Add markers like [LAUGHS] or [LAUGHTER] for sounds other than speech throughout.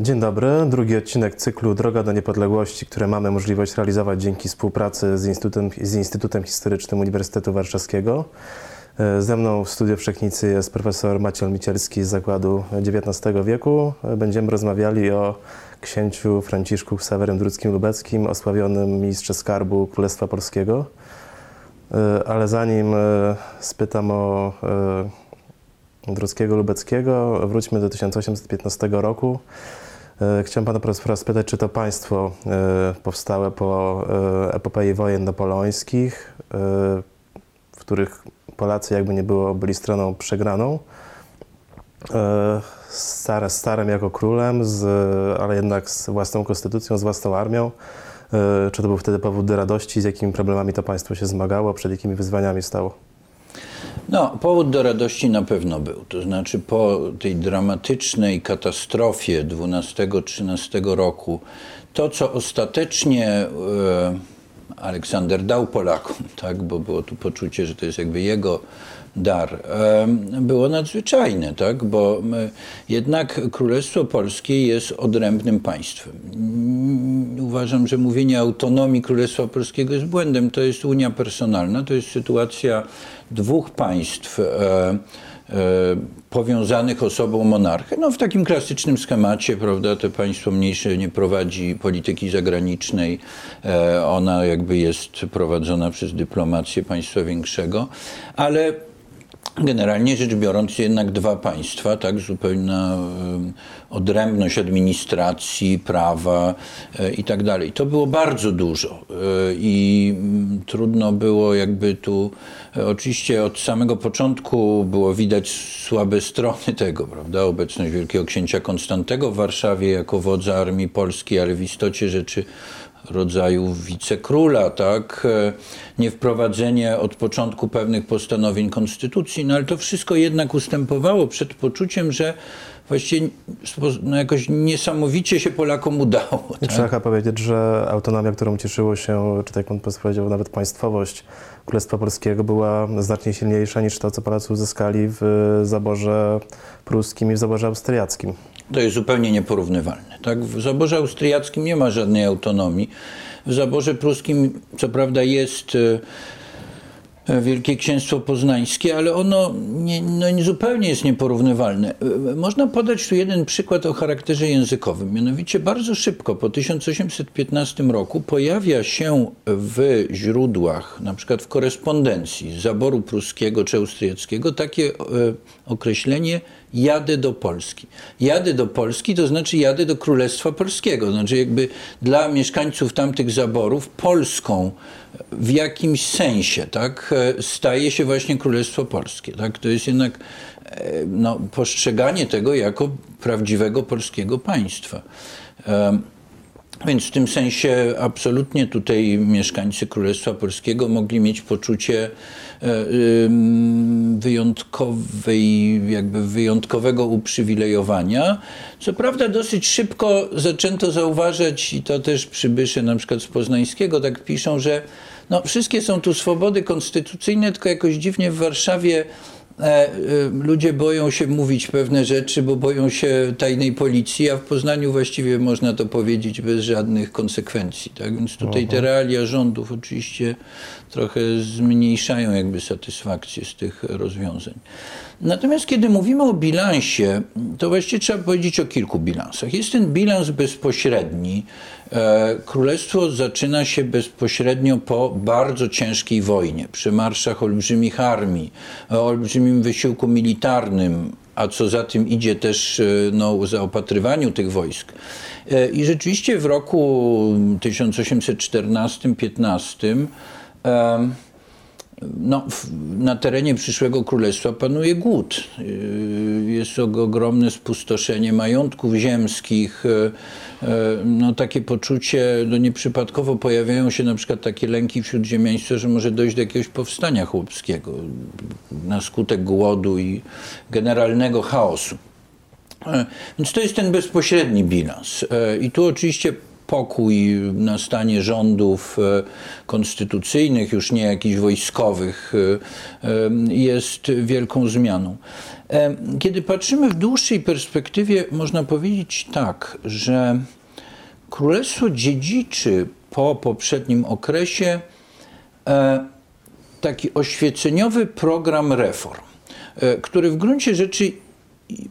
Dzień dobry. Drugi odcinek cyklu Droga do Niepodległości, które mamy możliwość realizować dzięki współpracy z Instytutem, z Instytutem Historycznym Uniwersytetu Warszawskiego. E, Ze mną w studiu Wszechnicy jest profesor Maciej Micielski z Zakładu XIX wieku. E, Będziemy rozmawiali o księciu Franciszku Ksawerym Drudzkim Lubeckim, osławionym ministrze skarbu Królestwa Polskiego. E, Ale zanim spytam o Drudzkiego Lubeckiego, wróćmy do 1815 roku. E, Chciałem pana profesora spytać, czy to państwo e, powstałe po e, epopei wojen napoleońskich, w których Polacy jakby nie było byli stroną przegraną, stare, starym jako królem, z, ale jednak z własną konstytucją, z własną armią. Czy to był wtedy powód do radości, z jakimi problemami to państwo się zmagało, przed jakimi wyzwaniami stało? No, powód do radości na pewno był. To znaczy, po tej dramatycznej katastrofie 12-13 roku, to co ostatecznie e, Aleksander dał Polakom, tak, bo było tu poczucie, że to jest jakby jego dar, było nadzwyczajne, tak, bo jednak Królestwo Polskie jest odrębnym państwem. Mm, Uważam, że mówienie autonomii Królestwa Polskiego jest błędem. To jest unia personalna, to jest sytuacja dwóch państw. E, e, powiązanych osobą monarchę. No w takim klasycznym schemacie, prawda, to państwo mniejsze nie prowadzi polityki zagranicznej, e, ona jakby jest prowadzona przez dyplomację państwa większego, ale Generalnie rzecz biorąc, jednak dwa państwa, tak, zupełna odrębność administracji, prawa e, i tak dalej. To było bardzo dużo e, i mm, trudno było jakby tu, e, oczywiście od samego początku było widać słabe strony tego, prawda, obecność Wielkiego Księcia Konstantego w Warszawie jako wodza armii polskiej, ale w istocie rzeczy rodzaju wicekróla, tak? E, Niewprowadzenie od początku pewnych postanowień konstytucji, no ale to wszystko jednak ustępowało przed poczuciem, że właściwie no jakoś niesamowicie się Polakom udało. Tak? Trzeba powiedzieć, że autonomia, którą cieszyło się, czy tak jak pan powiedział, nawet państwowość Królestwa Polskiego była znacznie silniejsza niż to, co Polacy uzyskali w zaborze pruskim i w zaborze austriackim. To jest zupełnie nieporównywalne. Tak? W zaborze austriackim nie ma żadnej autonomii. W zaborze pruskim, co prawda, jest e, Wielkie Księstwo Poznańskie, ale ono nie, no, nie zupełnie jest nieporównywalne. E, Można podać tu jeden przykład o charakterze językowym. Mianowicie bardzo szybko, po 1815 roku, pojawia się w źródłach, na przykład w korespondencji zaboru pruskiego czy austriackiego, takie e, określenie jadę do Polski. Jadę do Polski to znaczy jadę do Królestwa Polskiego. Znaczy jakby dla mieszkańców tamtych zaborów Polską w jakimś sensie tak, e, staje się właśnie Królestwo Polskie. Tak? To jest jednak e, no, postrzeganie tego jako prawdziwego polskiego państwa. Więc w tym sensie absolutnie tutaj mieszkańcy Królestwa Polskiego mogli mieć poczucie e, wyjątkowej, jakby wyjątkowego uprzywilejowania. Co prawda dosyć szybko zaczęto zauważać, i to też przybysze na przykład z Poznańskiego tak piszą, że no, wszystkie są tu swobody konstytucyjne, tylko jakoś dziwnie w Warszawie ludzie boją się mówić pewne rzeczy, bo boją się tajnej policji, a w Poznaniu właściwie można to powiedzieć bez żadnych konsekwencji. Tak? Więc tutaj te realia rządów oczywiście trochę zmniejszają jakby satysfakcję z tych rozwiązań. Natomiast kiedy mówimy o bilansie, to właściwie trzeba powiedzieć o kilku bilansach. Jest ten bilans bezpośredni. E, Królestwo zaczyna się bezpośrednio po bardzo ciężkiej wojnie, przy marszach olbrzymich armii, olbrzymim wysiłku militarnym, a co za tym idzie też e, no, zaopatrywaniu tych wojsk. E, I rzeczywiście w roku 1814-15 em, no, na terenie przyszłego królestwa panuje głód. Jest og- ogromne spustoszenie majątków ziemskich. Yy, No, takie poczucie, no nieprzypadkowo pojawiają się na przykład takie lęki wśród ziemiaństwa, że może dojść do jakiegoś powstania chłopskiego na skutek głodu i generalnego chaosu. E, Więc to jest ten bezpośredni bilans. E, I tu oczywiście pokój, nastanie rządów e, konstytucyjnych, już nie jakichś wojskowych, e, e, jest wielką zmianą. Kiedy patrzymy w dłuższej perspektywie, można powiedzieć tak, że Królestwo dziedziczy po poprzednim okresie taki oświeceniowy program reform, który w gruncie rzeczy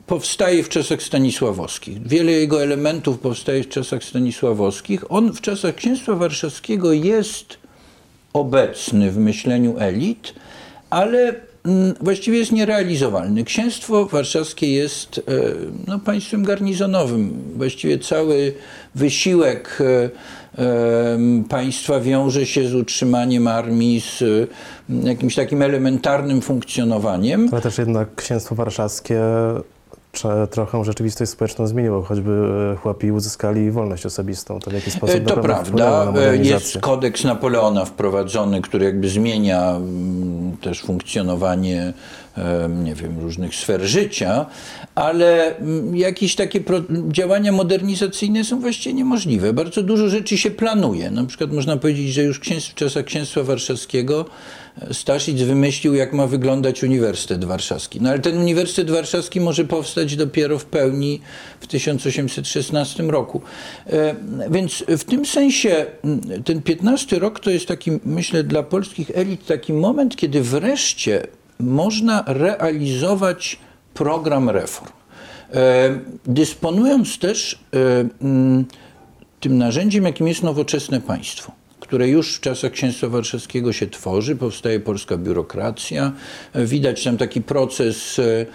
powstaje w czasach stanisławowskich. Wiele jego elementów powstaje w czasach stanisławowskich. On w czasach Księstwa Warszawskiego jest obecny w myśleniu elit, ale właściwie jest nierealizowalny. Księstwo warszawskie jest e, no, państwem garnizonowym. Właściwie cały wysiłek e, państwa wiąże się z utrzymaniem armii, z jakimś takim elementarnym funkcjonowaniem. Ale też jednak księstwo warszawskie trochę rzeczywistość społeczną zmieniło, choćby e, chłopi uzyskali wolność osobistą. To w jaki sposób E, To prawda. E, Jest kodeks Napoleona wprowadzony, który jakby zmienia mm, też funkcjonowanie nie wiem, różnych sfer życia, ale mm, jakieś takie działania modernizacyjne są właściwie niemożliwe. Bardzo dużo rzeczy się planuje. Na przykład można powiedzieć, że już w czasach Księstwa Warszawskiego Staszic wymyślił, jak ma wyglądać Uniwersytet Warszawski. No ale ten Uniwersytet Warszawski może powstać dopiero w pełni w 1816 roku. E, Więc w tym sensie ten 15 rok to jest taki, myślę, dla polskich elit taki moment, kiedy wreszcie można realizować program reform. E, Dysponując też e, tym narzędziem, jakim jest nowoczesne państwo, które już w czasach Księstwa Warszawskiego się tworzy, powstaje polska biurokracja, widać tam taki proces e,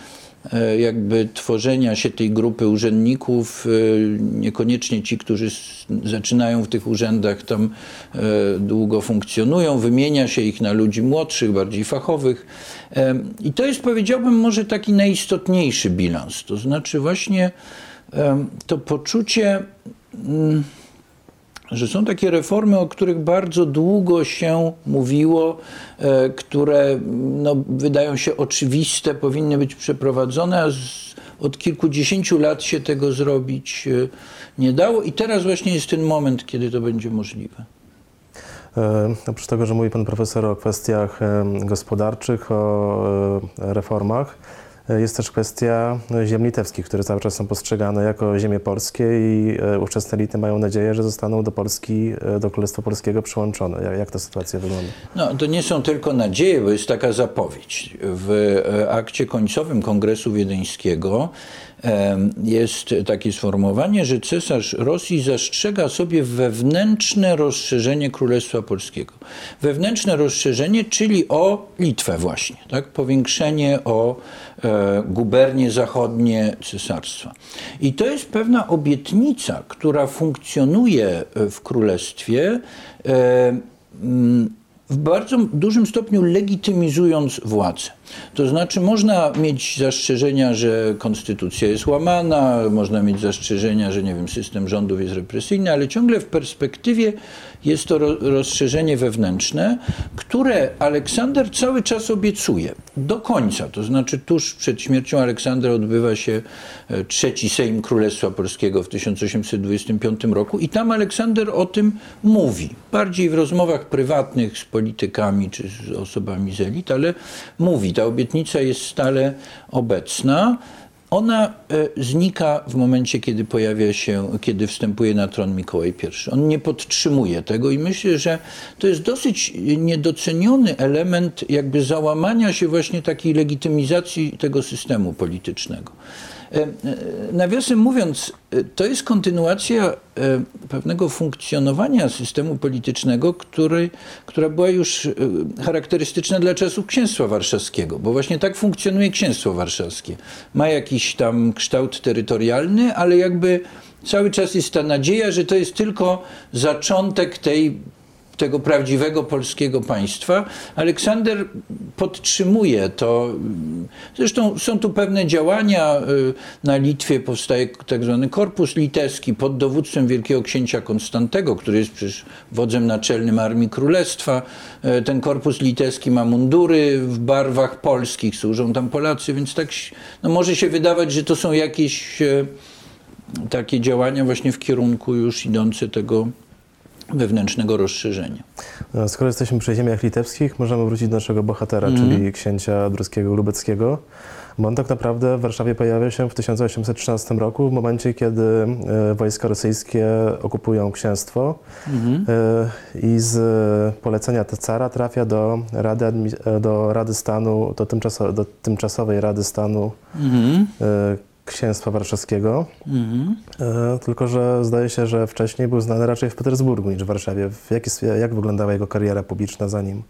e, jakby tworzenia się tej grupy urzędników, e, niekoniecznie ci, którzy zaczynają w tych urzędach tam długo funkcjonują, wymienia się ich na ludzi młodszych, bardziej fachowych. I to jest powiedziałbym może taki najistotniejszy bilans, to znaczy właśnie to poczucie mm, że są takie reformy, o których bardzo długo się mówiło, e, które no, wydają się oczywiste, powinny być przeprowadzone, a z, od kilkudziesięciu lat się tego zrobić e, nie dało i teraz właśnie jest ten moment, kiedy to będzie możliwe. E, Oprócz tego, że mówi Pan Profesor o kwestiach gospodarczych, o reformach, jest też kwestia e, ziem litewskich, które cały czas są postrzegane jako ziemie polskie i e, ówczesne elity mają nadzieję, że zostaną do Polski, e, do Królestwa Polskiego przyłączone. Jak, jak ta sytuacja wygląda? No, to nie są tylko nadzieje, bo jest taka zapowiedź. W e, akcie końcowym Kongresu Wiedeńskiego jest takie sformułowanie, że cesarz Rosji zastrzega sobie wewnętrzne rozszerzenie Królestwa Polskiego. Wewnętrzne rozszerzenie, czyli o Litwę właśnie, tak? powiększenie o e, gubernie zachodnie cesarstwa. I to jest pewna obietnica, która funkcjonuje e, w Królestwie. E, mm, w bardzo dużym stopniu legitymizując władzę. To znaczy, można mieć zastrzeżenia, że konstytucja jest łamana, można mieć zastrzeżenia, że nie wiem, system rządów jest represyjny, ale ciągle w perspektywie jest to ro- rozszerzenie wewnętrzne, które Aleksander cały czas obiecuje do końca. To znaczy, tuż przed śmiercią Aleksandra odbywa się e, trzeci Sejm Królestwa Polskiego w 1825 roku i tam Aleksander o tym mówi. Bardziej w rozmowach prywatnych z politykami czy z osobami z elit, ale mówi. Ta obietnica jest stale obecna. Ona e, znika w momencie, kiedy pojawia się, kiedy wstępuje na tron Mikołaj I. On nie podtrzymuje tego i myślę, że to jest dosyć niedoceniony element jakby załamania się właśnie takiej legitymizacji tego systemu politycznego. E, e, Nawiasem mówiąc, e, to jest kontynuacja pewnego funkcjonowania systemu politycznego, który, która była już charakterystyczna dla czasów Księstwa Warszawskiego, bo właśnie tak funkcjonuje Księstwo Warszawskie. Ma jakiś tam kształt terytorialny, ale jakby cały czas jest ta nadzieja, że to jest tylko zaczątek tej tego prawdziwego polskiego państwa. Aleksander podtrzymuje to. Zresztą są tu pewne działania. y, Na Litwie powstaje tak zwany Korpus Litewski pod dowództwem wielkiego księcia Konstantego, który jest przecież wodzem naczelnym Armii Królestwa. Y, Ten Korpus Litewski ma mundury w barwach polskich, służą tam Polacy, więc tak no może się wydawać, że to są jakieś y, takie działania właśnie w kierunku już idące tego wewnętrznego rozszerzenia. No, Skoro jesteśmy przy ziemiach litewskich, możemy wrócić do naszego bohatera, Mhm. czyli księcia druskiego lubeckiego. Bo on tak naprawdę w Warszawie pojawia się w 1813 roku, w momencie, kiedy e, wojska rosyjskie okupują księstwo Mhm. e, i z polecenia cara trafia do Rady, do Rady Stanu, do, tymczaso- do tymczasowej Rady Stanu Mhm. Księstwa Warszawskiego. E, Tylko, że zdaje się, że wcześniej był znany raczej w Petersburgu niż w Warszawie. W jaki, jak wyglądała jego kariera publiczna, zanim e,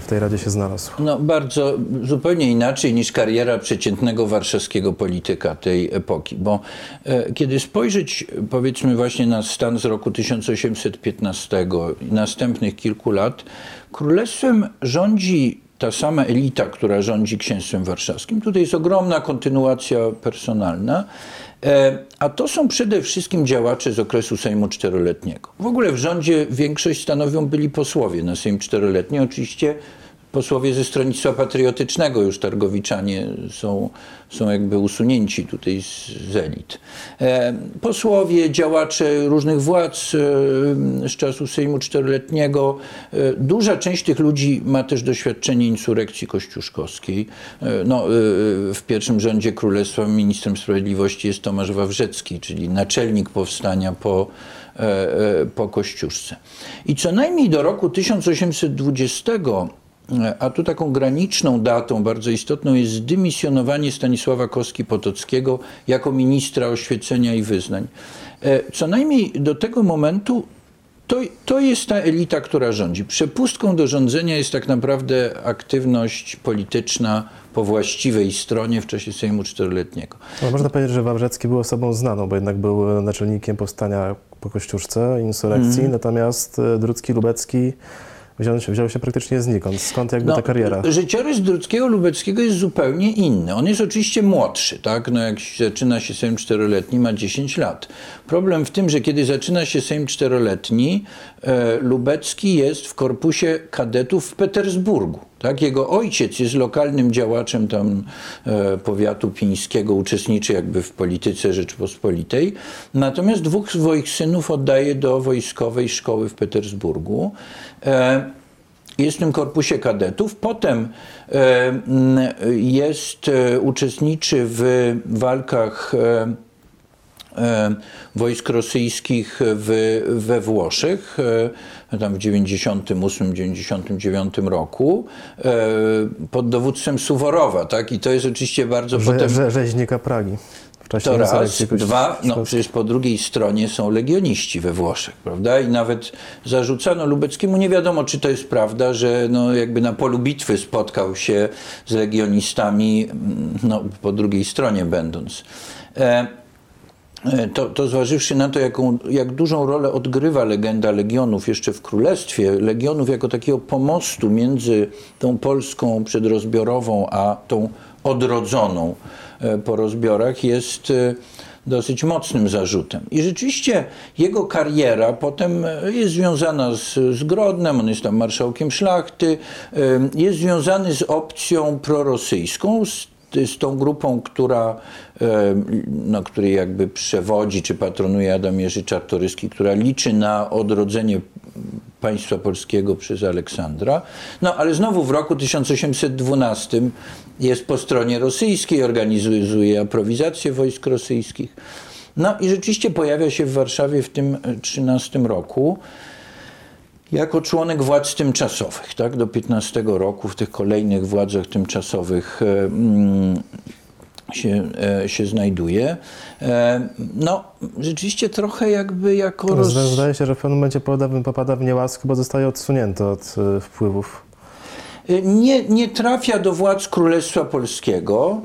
w tej radzie się znalazł? No bardzo zupełnie inaczej niż kariera przeciętnego warszawskiego polityka tej epoki, bo e, kiedy spojrzeć powiedzmy właśnie na stan z roku 1815 i następnych kilku lat, królestwem rządzi ta sama elita, która rządzi księstwem warszawskim. Tutaj jest ogromna kontynuacja personalna. E, A to są przede wszystkim działacze z okresu Sejmu Czteroletniego. W ogóle w rządzie większość stanowią byli posłowie na Sejm Czteroletni. Oczywiście posłowie ze Stronnictwa Patriotycznego, już targowiczanie są, są jakby usunięci tutaj z, z elit. E, posłowie, działacze różnych władz e, z czasu Sejmu Czteroletniego. E, duża część tych ludzi ma też doświadczenie insurekcji kościuszkowskiej. No, w pierwszym rządzie Królestwa ministrem sprawiedliwości jest Tomasz Wawrzecki, czyli naczelnik powstania po, po Kościuszce. I co najmniej do roku 1820 a tu taką graniczną datą, bardzo istotną, jest zdymisjonowanie Stanisława Kostki-Potockiego jako ministra oświecenia i wyznań. E, Co najmniej do tego momentu to, to jest ta elita, która rządzi. Przepustką do rządzenia jest tak naprawdę aktywność polityczna po właściwej stronie w czasie Sejmu Czteroletniego. No, można powiedzieć, że Wawrzecki był osobą znaną, bo jednak był naczelnikiem powstania po Kościuszce, insurekcji, Mhm. natomiast e, Drucki Lubecki wziął się, wziął się praktycznie znikąd. Skąd jakby No, ta kariera? Życiorys Druckiego Lubeckiego jest zupełnie inny. On jest oczywiście młodszy, tak? No jak zaczyna się Sejm Czteroletni, ma 10 lat. Problem w tym, że kiedy zaczyna się Sejm Czteroletni, e, Lubecki jest w korpusie kadetów w Petersburgu. Tak? Jego ojciec jest lokalnym działaczem tam e, powiatu pińskiego, uczestniczy jakby w polityce Rzeczpospolitej. Natomiast dwóch swoich synów oddaje do wojskowej szkoły w Petersburgu. E, jest w tym korpusie kadetów. Potem e, jest, e, uczestniczy w walkach wojsk rosyjskich w, we Włoszech, tam w 98-99 roku, pod dowództwem Suworowa, tak? I to jest oczywiście bardzo Że, potem... rzeźnika Pragi. W czasie To raz. Dwa, no przecież po drugiej stronie są legioniści we Włoszech, prawda? I nawet zarzucano Lubeckiemu, nie wiadomo czy to jest prawda, że no jakby na polu bitwy spotkał się z legionistami, mm, no po drugiej stronie będąc. E, e, to, to zważywszy na to, jaką, jak dużą rolę odgrywa legenda Legionów jeszcze w Królestwie, Legionów jako takiego pomostu między tą Polską przedrozbiorową, a tą odrodzoną e, po rozbiorach jest e, dosyć mocnym zarzutem. I rzeczywiście jego kariera potem e, jest związana z, z Grodnem, on jest tam marszałkiem szlachty, jest związany z opcją prorosyjską, z z tą grupą, która, no, której jakby przewodzi czy patronuje Adam Jerzy Czartoryski, która liczy na odrodzenie państwa polskiego przez Aleksandra. No ale znowu w roku 1812 jest po stronie rosyjskiej, organizuje aprowizację wojsk rosyjskich. No i rzeczywiście pojawia się w Warszawie w tym 13 roku jako członek władz tymczasowych, tak, do 15 roku w tych kolejnych władzach tymczasowych się, e, się znajduje. E, no, rzeczywiście trochę jakby jako... Roz... zda- Zdaje się, że w pewnym momencie popada, popada w niełaskę, bo zostaje odsunięty od e, wpływów. Nie, nie trafia do władz Królestwa Polskiego,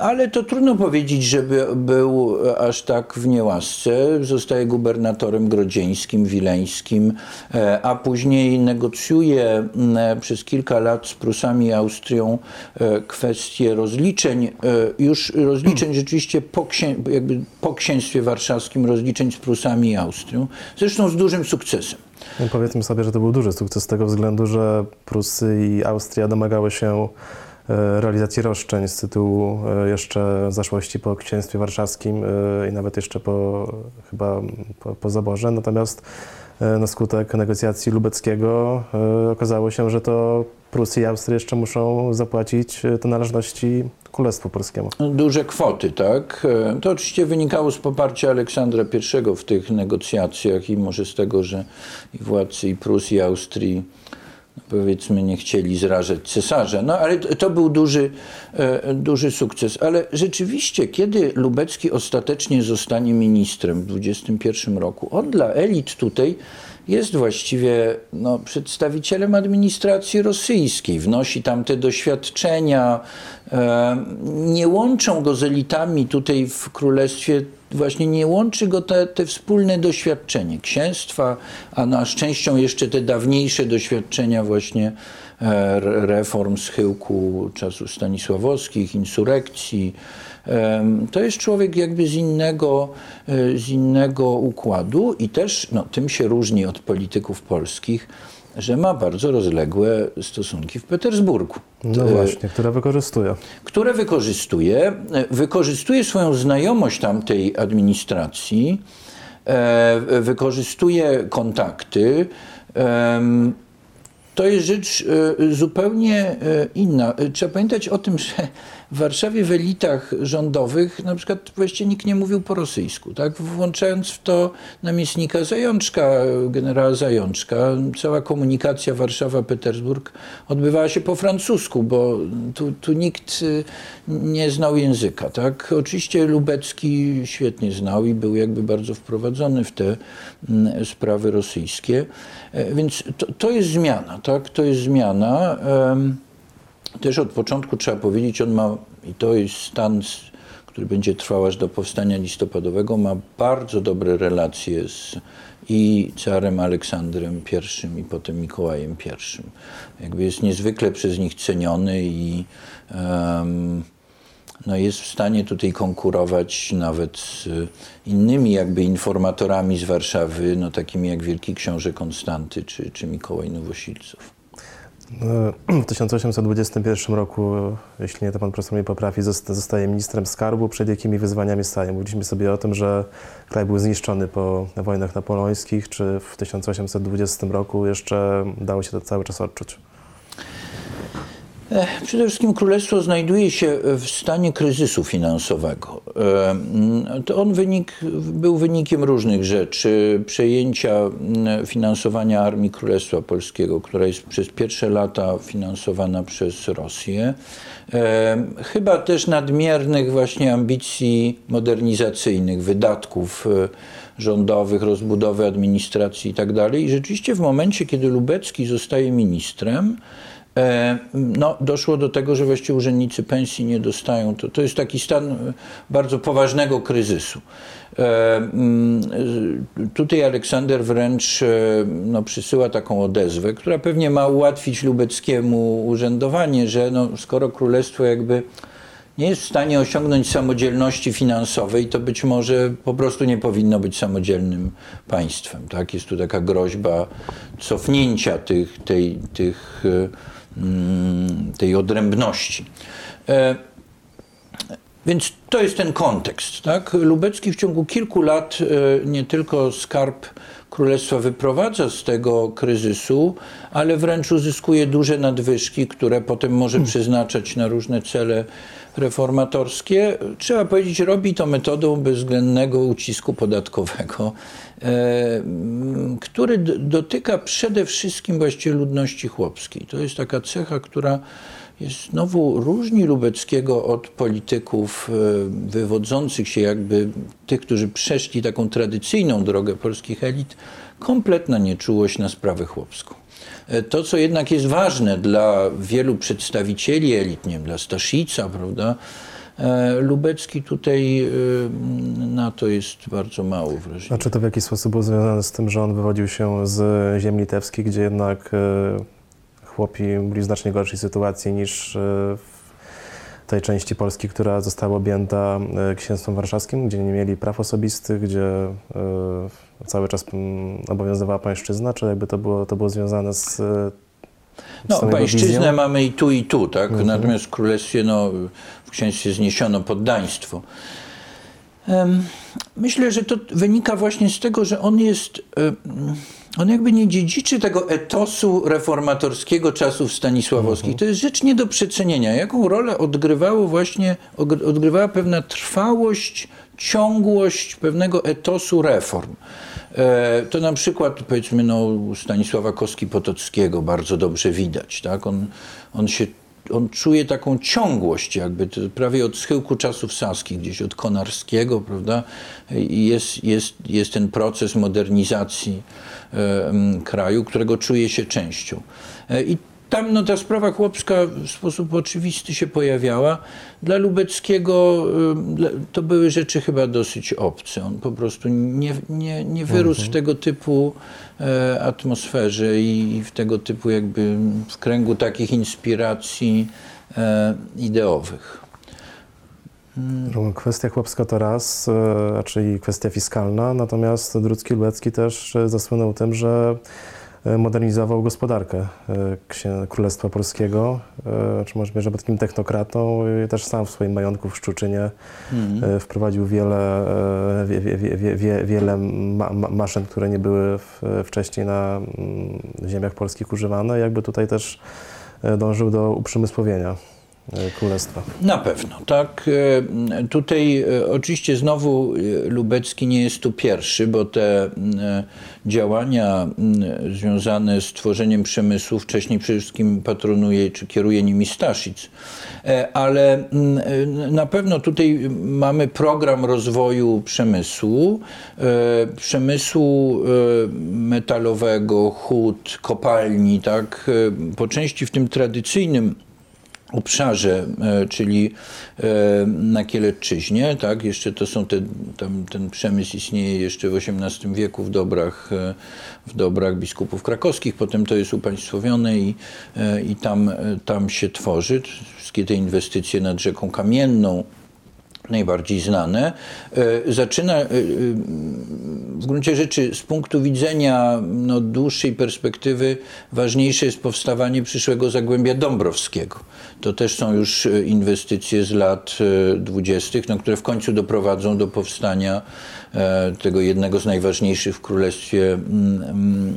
ale to trudno powiedzieć, żeby był aż tak w niełasce. Zostaje gubernatorem grodzieńskim, wileńskim, e, a później negocjuje przez kilka lat z Prusami i Austrią e, kwestie rozliczeń, e, już rozliczeń rzeczywiście po, księ, po księstwie warszawskim, rozliczeń z Prusami i Austrią, zresztą z dużym sukcesem. No, powiedzmy sobie, że to był duży sukces z tego względu, że Prusy i Austria domagały się e, realizacji roszczeń z tytułu e, jeszcze zaszłości po księstwie warszawskim e, i nawet jeszcze po chyba po, po zaborze. Natomiast e, na skutek negocjacji lubeckiego e, okazało się, że to Prusy i Austria jeszcze muszą zapłacić e, te należności Królestwu Polskiemu. Duże kwoty, tak? E, To oczywiście wynikało z poparcia Aleksandra I w tych negocjacjach i może z tego, że i władcy i Prus i Austrii powiedzmy nie chcieli zrażać cesarza. No ale to był duży, e, duży sukces. Ale rzeczywiście, kiedy Lubecki ostatecznie zostanie ministrem w 21 roku, on dla elit tutaj jest właściwie no, przedstawicielem administracji rosyjskiej. Wnosi tam te doświadczenia. E, nie łączą go z elitami tutaj w królestwie właśnie nie łączy go te, te wspólne doświadczenie księstwa, a na szczęścią jeszcze te dawniejsze doświadczenia właśnie e, re- reform schyłku czasów stanisławowskich, insurekcji. Em, To jest człowiek jakby z innego, e, z innego układu i też no, tym się różni od polityków polskich, że ma bardzo rozległe stosunki w Petersburgu No E, właśnie, które wykorzystuje. które wykorzystuje. e, Wykorzystuje swoją znajomość tamtej administracji, e, wykorzystuje kontakty. To jest rzecz zupełnie inna. Trzeba pamiętać o tym, że w Warszawie w elitach rządowych na przykład właściwie nikt nie mówił po rosyjsku, tak? Włączając w to namiestnika Zajączka, generała Zajączka, cała komunikacja Warszawa-Petersburg odbywała się po francusku, bo tu, tu nikt y, nie znał języka, tak? Oczywiście Lubecki świetnie znał i był jakby bardzo wprowadzony w te mm, sprawy rosyjskie, E, więc to, to jest zmiana, tak? To jest zmiana. Em, też od początku trzeba powiedzieć, on ma, i to jest stan, który będzie trwał aż do powstania listopadowego, ma bardzo dobre relacje z i carem Aleksandrem I i potem Mikołajem I. Jakby jest niezwykle przez nich ceniony i em, no jest w stanie tutaj konkurować nawet z innymi jakby informatorami z Warszawy, no takimi jak Wielki Książę Konstanty czy, czy Mikołaj Nowosilcow. E, [CLEARS THROAT] W 1821 roku, jeśli nie to pan profesor mnie poprawi, zosta- zostaje ministrem skarbu. Przed jakimi wyzwaniami staje? Mówiliśmy sobie o tym, że kraj był zniszczony po wojnach napoleońskich. Czy w 1820 roku jeszcze dało się to cały czas odczuć? E, Przede wszystkim królestwo znajduje się w stanie kryzysu finansowego. E, mm, To on wynik, był wynikiem różnych rzeczy. Przejęcia mm, finansowania Armii Królestwa Polskiego, która jest przez pierwsze lata finansowana przez Rosję. E, Chyba też nadmiernych właśnie ambicji modernizacyjnych, wydatków rządowych, rozbudowy administracji i tak. I rzeczywiście w momencie, kiedy Lubecki zostaje ministrem, No, doszło do tego, że właściwie urzędnicy pensji nie dostają. To, to jest taki stan e, bardzo poważnego kryzysu. E, mm, e, Tutaj Aleksander wręcz e, no, przysyła taką odezwę, która pewnie ma ułatwić Lubeckiemu urzędowanie, że no, skoro królestwo jakby nie jest w stanie osiągnąć samodzielności finansowej, to być może po prostu nie powinno być samodzielnym państwem. Tak? Jest tu taka groźba cofnięcia tych, tej, tych, e, tej odrębności. E, Więc to jest ten kontekst. Tak? Lubecki w ciągu kilku lat e, nie tylko skarb królestwa wyprowadza z tego kryzysu, ale wręcz uzyskuje duże nadwyżki, które potem może przeznaczać na różne cele reformatorskie. Trzeba powiedzieć, robi to metodą bezwzględnego ucisku podatkowego, e, który dotyka przede wszystkim właściwie ludności chłopskiej. To jest taka cecha, która jest znowu różni Lubeckiego od polityków e, wywodzących się jakby tych, którzy przeszli taką tradycyjną drogę polskich elit, kompletna nieczułość na sprawę chłopską. E, To, co jednak jest ważne dla wielu przedstawicieli elit, nie wiem, dla Staszica, prawda, e, Lubecki tutaj e, na to jest bardzo mało wrażliwy. A czy to w jakiś sposób było związane z tym, że on wywodził się z ziem litewskich, gdzie jednak chłopi byli w znacznie gorszej sytuacji niż w tej części Polski, która została objęta księstwem warszawskim, gdzie nie mieli praw osobistych, gdzie cały czas obowiązywała pańszczyzna, czy jakby to było, to było związane z e, No, pańszczyznę wizją? mamy i tu, i tu, tak? Natomiast w królestwie, no, w księstwie zniesiono poddaństwo. Myślę, że to wynika właśnie z tego, że on jest, em, on jakby nie dziedziczy tego etosu reformatorskiego czasów stanisławowskich. To jest rzecz nie do przecenienia. Jaką rolę odgrywało właśnie, odgrywała pewna trwałość, ciągłość pewnego etosu reform. E, To na przykład powiedzmy no, Stanisława Kostki-Potockiego bardzo dobrze widać. Tak? On, on się on czuje taką ciągłość, jakby prawie od schyłku czasów saskich, gdzieś od Konarskiego, prawda? Jest, jest, jest ten proces modernizacji e, kraju, którego czuje się częścią. E, I tam no, ta sprawa chłopska w sposób oczywisty się pojawiała. Dla Lubeckiego y, to były rzeczy chyba dosyć obce. On po prostu nie, nie, nie wyrósł w tego typu e, atmosferze i w tego typu jakby w kręgu takich inspiracji e, ideowych. Kwestia chłopska to raz, e, czyli kwestia fiskalna, natomiast Drucki Lubecki też zasłynął tym, że modernizował gospodarkę e, Królestwa Polskiego, e, czy może że był takim technokratą też sam w swoim majątku w Szczuczynie e, wprowadził wiele, e, wie, wie, wie, wie, wie, wiele ma, ma, maszyn, które nie były w, wcześniej na mm, ziemiach polskich używane. Jakby tutaj też e, dążył do uprzemysłowienia e, Królestwa. Na pewno, tak. E, Tutaj e, oczywiście znowu e, Lubecki nie jest tu pierwszy, bo te e, działania związane z tworzeniem przemysłu wcześniej przede wszystkim patronuje czy kieruje nimi Staszic. E, Ale e, na pewno tutaj mamy program rozwoju przemysłu, e, przemysłu e, metalowego, hut, kopalni, tak, e, po części w tym tradycyjnym obszarze, e, czyli e, na Kielecczyźnie, tak, jeszcze to są te, tam, ten przemysł istnieje jeszcze w XVIII wieku w dobrach, e, w dobrach biskupów krakowskich, potem to jest upaństwowione i, i tam, tam się tworzy. Wszystkie te inwestycje nad rzeką Kamienną, najbardziej znane, e, zaczyna e, e, w gruncie rzeczy z punktu widzenia no, dłuższej perspektywy ważniejsze jest powstawanie przyszłego Zagłębia Dąbrowskiego. To też są już inwestycje z lat dwudziestych, no, które w końcu doprowadzą do powstania tego jednego z najważniejszych w Królestwie mm, mm,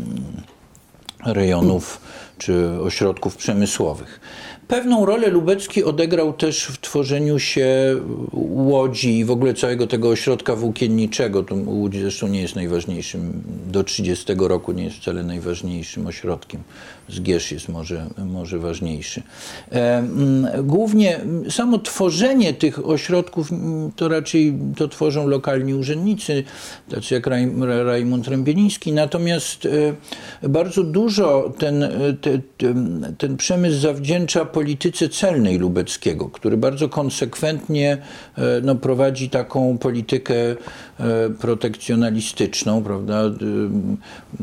rejonów czy ośrodków przemysłowych. Pewną rolę Lubecki odegrał też w tworzeniu się Łodzi i w ogóle całego tego ośrodka włókienniczego. Tu Łódź zresztą nie jest najważniejszym, do 30 roku nie jest wcale najważniejszym ośrodkiem. Zgierz jest może, może ważniejszy. E, mm, Głównie mm, samo tworzenie tych ośrodków mm, to raczej to tworzą lokalni urzędnicy, tacy jak Raj, Rajmund Rębieliński, natomiast e, bardzo dużo ten, e, te, ten, ten przemysł zawdzięcza polityce celnej Lubeckiego, który bardzo konsekwentnie no, prowadzi taką politykę protekcjonalistyczną, prawda, e,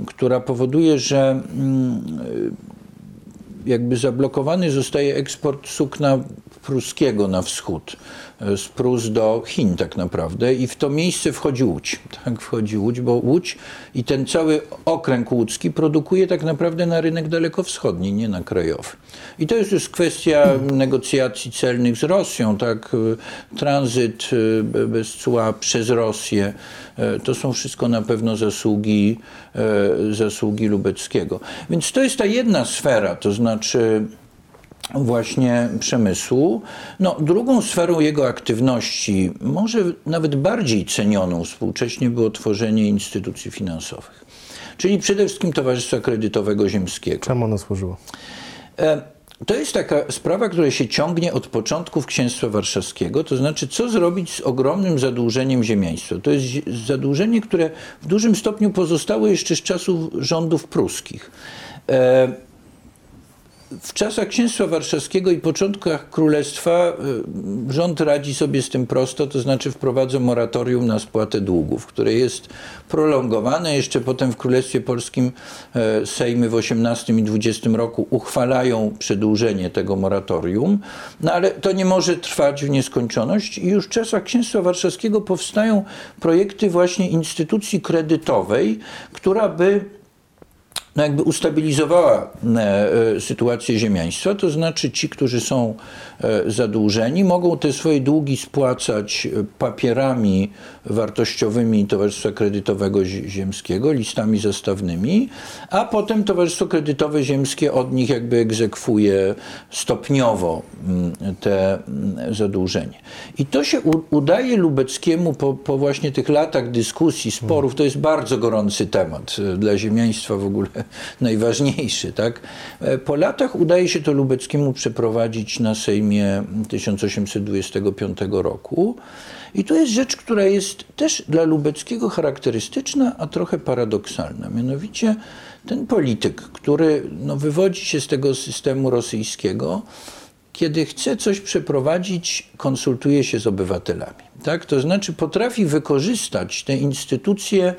która powoduje, że mm, jakby zablokowany zostaje eksport sukna pruskiego na wschód, e, z Prus do Chin tak naprawdę i w to miejsce wchodzi Łódź. [LAUGHS] Tak, wchodzi Łódź, bo Łódź i ten cały okręg łódzki produkuje tak naprawdę na rynek dalekowschodni, nie na krajowy. I to jest już kwestia negocjacji celnych z Rosją, tak, e, tranzyt e, be- bez cła przez Rosję. To są wszystko na pewno zasługi, zasługi Lubeckiego. Więc to jest ta jedna sfera, to znaczy właśnie przemysłu. No, drugą sferą jego aktywności, może nawet bardziej cenioną współcześnie, było tworzenie instytucji finansowych. Czyli przede wszystkim Towarzystwa Kredytowego Ziemskiego. Czemu ono służyło? E, To jest taka sprawa, która się ciągnie od początków Księstwa Warszawskiego, to znaczy co zrobić z ogromnym zadłużeniem ziemiaństwa. To jest zadłużenie, które w dużym stopniu pozostało jeszcze z czasów rządów pruskich. W czasach Księstwa Warszawskiego i początkach Królestwa y, rząd radzi sobie z tym prosto, to znaczy wprowadza moratorium na spłatę długów, które jest prolongowane. Jeszcze potem w Królestwie Polskim e, Sejmy w XVIII i XX roku uchwalają przedłużenie tego moratorium, no ale to nie może trwać w nieskończoność i już w czasach Księstwa Warszawskiego powstają projekty właśnie instytucji kredytowej, która by no jakby ustabilizowała e, e, sytuację ziemiaństwa, to znaczy ci, którzy są zadłużeni, mogą te swoje długi spłacać e, papierami wartościowymi Towarzystwa Kredytowego Zi- Ziemskiego, listami zastawnymi, a potem Towarzystwo Kredytowe Ziemskie od nich jakby egzekwuje stopniowo mm, te mm, zadłużenie. I to się udaje Lubeckiemu po, po właśnie tych latach dyskusji, sporów, to jest bardzo gorący temat e, dla ziemiaństwa w ogóle [LAUGHS] najważniejszy. Tak? E, Po latach udaje się to Lubeckiemu przeprowadzić na Sejmie 1825 roku. I to jest rzecz, która jest też dla Lubeckiego charakterystyczna, a trochę paradoksalna. Mianowicie ten polityk, który no, wywodzi się z tego systemu rosyjskiego, kiedy chce coś przeprowadzić, konsultuje się z obywatelami. Tak? To znaczy potrafi wykorzystać te instytucje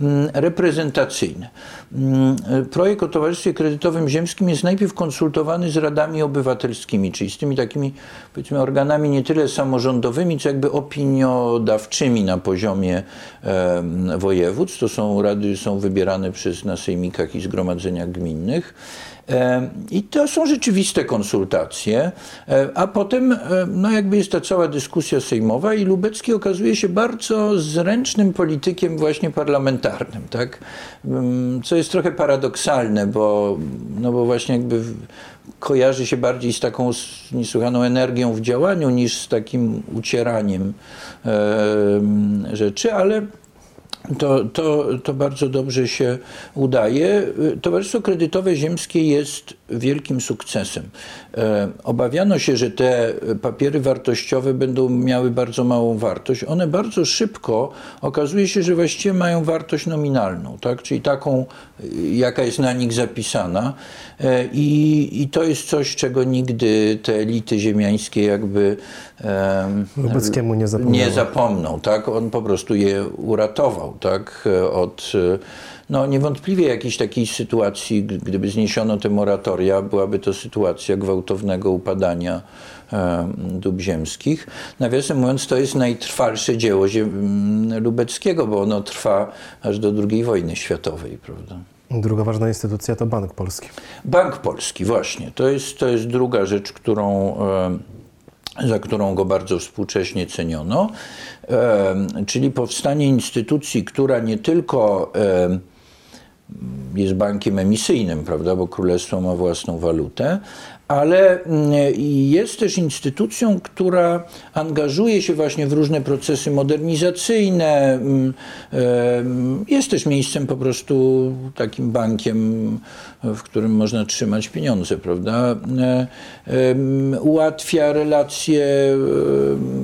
mm, reprezentacyjne. Mm, Projekt o Towarzystwie Kredytowym Ziemskim jest najpierw konsultowany z radami obywatelskimi, czyli z tymi takimi powiedzmy organami nie tyle samorządowymi, co jakby opiniodawczymi na poziomie województw. To są rady, są wybierane przez na sejmikach i zgromadzeniach gminnych. I to są rzeczywiste konsultacje, E, a potem e, no jakby jest ta cała dyskusja sejmowa i Lubecki okazuje się bardzo zręcznym politykiem właśnie parlamentarnym, tak? Co jest trochę paradoksalne, bo, no bo właśnie jakby kojarzy się bardziej z taką niesłychaną energią w działaniu niż z takim ucieraniem rzeczy, ale to, to, to bardzo dobrze się udaje. Towarzystwo Kredytowe Ziemskie jest wielkim sukcesem. E, Obawiano się, że te papiery wartościowe będą miały bardzo małą wartość. One bardzo szybko okazuje się, że właściwie mają wartość nominalną, tak? czyli taką, jaka jest na nich zapisana. E, I, I to jest coś, czego nigdy te elity ziemiańskie jakby Lubeckiemu nie zapomniały. nie zapomną, tak? On po prostu je uratował, tak? Od, e, no niewątpliwie jakiejś takiej sytuacji, gdyby zniesiono te moratoria, byłaby to sytuacja gwałtownego upadania e, dóbr ziemskich. Nawiasem mówiąc, to jest najtrwalsze dzieło ziem- m, Lubeckiego, bo ono trwa aż do II wojny światowej, prawda? Druga ważna instytucja to Bank Polski. Bank Polski, właśnie. To jest, to jest druga rzecz, którą, e, za którą go bardzo współcześnie ceniono, czyli powstanie instytucji, która nie tylko jest bankiem emisyjnym, prawda, bo królestwo ma własną walutę, ale mm, jest też instytucją, która angażuje się właśnie w różne procesy modernizacyjne. mm, Jest też miejscem po prostu takim bankiem, w którym można trzymać pieniądze, prawda? Ułatwia relacje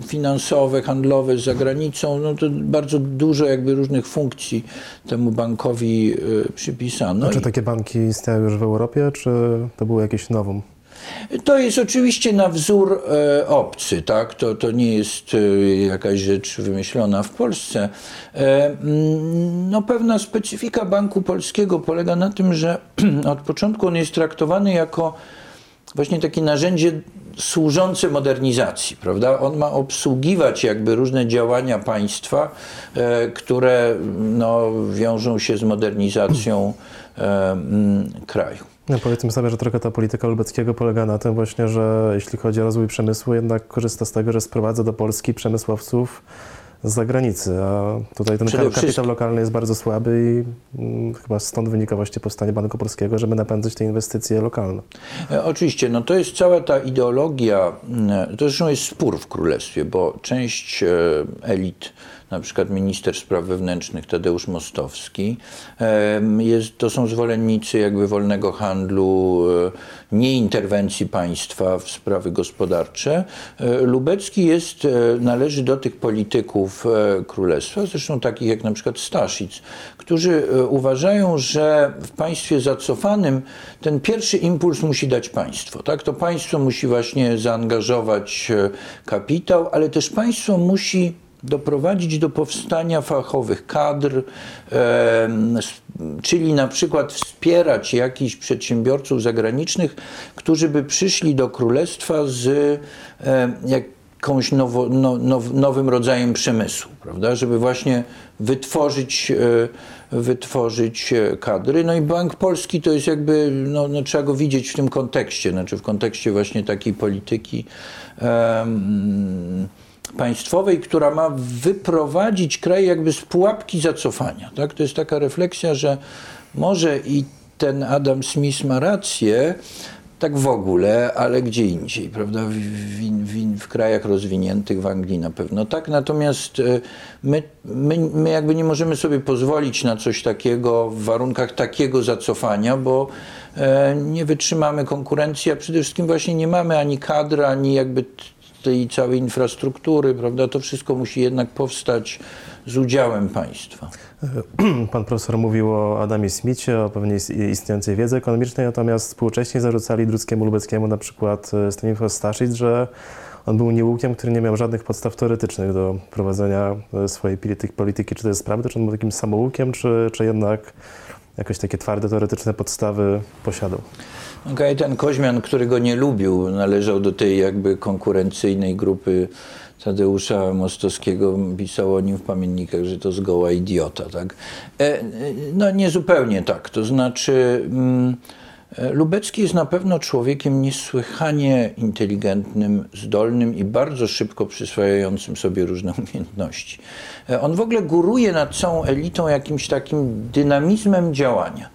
finansowe, handlowe z zagranicą. No to bardzo dużo jakby różnych funkcji temu bankowi e, przypisano. Czy takie banki istniały już w Europie, czy to było jakieś nowum? To jest oczywiście na wzór e, obcy, tak? To, to nie jest e, jakaś rzecz wymyślona w Polsce. E, mm, no, pewna specyfika Banku Polskiego polega na tym, że [CLEARS THROAT] od początku on jest traktowany jako właśnie takie narzędzie służące modernizacji, prawda? On ma obsługiwać jakby różne działania państwa, e, które no, wiążą się z modernizacją e, kraju. No powiedzmy sobie, że trochę ta polityka Lubeckiego polega na tym właśnie, że jeśli chodzi o rozwój przemysłu, jednak korzysta z tego, że sprowadza do Polski przemysłowców z zagranicy, a tutaj ten Przede ka- kapitał wszystkim- lokalny jest bardzo słaby i mm, chyba stąd wynika właśnie powstanie Banku Polskiego, żeby napędzać te inwestycje lokalne. E, Oczywiście, no to jest cała ta ideologia, mm, to zresztą jest spór w królestwie, bo część e, elit, na przykład minister spraw wewnętrznych Tadeusz Mostowski, jest, to są zwolennicy jakby wolnego handlu, e, nieinterwencji państwa w sprawy gospodarcze. E, Lubecki jest, e, należy do tych polityków królestwa, zresztą takich jak na przykład Staszic, którzy uważają, że w państwie zacofanym ten pierwszy impuls musi dać państwo. Tak? To państwo musi właśnie zaangażować kapitał, ale też państwo musi doprowadzić do powstania fachowych kadr, s- czyli na przykład wspierać jakichś przedsiębiorców zagranicznych, którzy by przyszli do królestwa z jak jakąś nowo, no, now, nowym rodzajem przemysłu, prawda? Żeby właśnie wytworzyć, e, wytworzyć e, kadry. No i Bank Polski to jest jakby, no, no trzeba go widzieć w tym kontekście, znaczy w kontekście właśnie takiej polityki państwowej, która ma wyprowadzić kraj jakby z pułapki zacofania. Tak? To jest taka refleksja, że może i ten Adam Smith ma rację, tak w ogóle, ale gdzie indziej, prawda? W, w, w, krajach rozwiniętych, w Anglii na pewno tak. Natomiast e, my, my, my jakby nie możemy sobie pozwolić na coś takiego w warunkach takiego zacofania, bo e, nie wytrzymamy konkurencji, a przede wszystkim właśnie nie mamy ani kadr, ani jakby tej całej infrastruktury, prawda? To wszystko musi jednak powstać z udziałem państwa. [CLEARS THROAT] Pan profesor mówił o Adamie Smithie, o pewnej istniejącej wiedzy ekonomicznej, natomiast współcześnie zarzucali Druckiemu Lubeckiemu na przykład e, Stanisław Staszic, że on był nieukiem, który nie miał żadnych podstaw teoretycznych do prowadzenia e, swojej polityki. Czy to jest prawda? Czy on był takim samoukiem, czy, czy jednak jakoś takie twarde teoretyczne podstawy posiadał? Ten Koźmian, który go nie lubił, należał do tej jakby konkurencyjnej grupy Tadeusza Mostowskiego pisał o nim w pamiętnikach, że to zgoła idiota. Tak? E, no nie zupełnie tak. To znaczy mm, e, Lubecki jest na pewno człowiekiem niesłychanie inteligentnym, zdolnym i bardzo szybko przyswajającym sobie różne [LAUGHS] umiejętności. E, on w ogóle góruje nad całą elitą jakimś takim dynamizmem działania.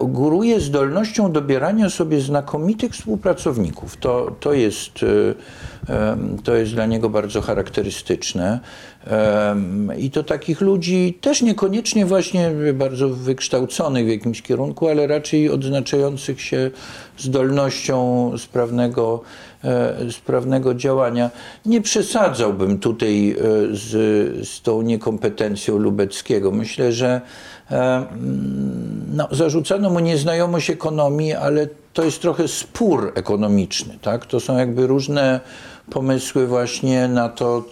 Góruje zdolnością dobierania sobie znakomitych współpracowników. To, to jest to jest dla niego bardzo charakterystyczne. I to takich ludzi też niekoniecznie właśnie bardzo wykształconych w jakimś kierunku, ale raczej odznaczających się zdolnością sprawnego, e, sprawnego działania. Nie przesadzałbym tutaj e, z, z tą niekompetencją Lubeckiego. Myślę, że no, zarzucano mu nieznajomość ekonomii, ale to jest trochę spór ekonomiczny. Tak? To są jakby różne pomysły właśnie na to,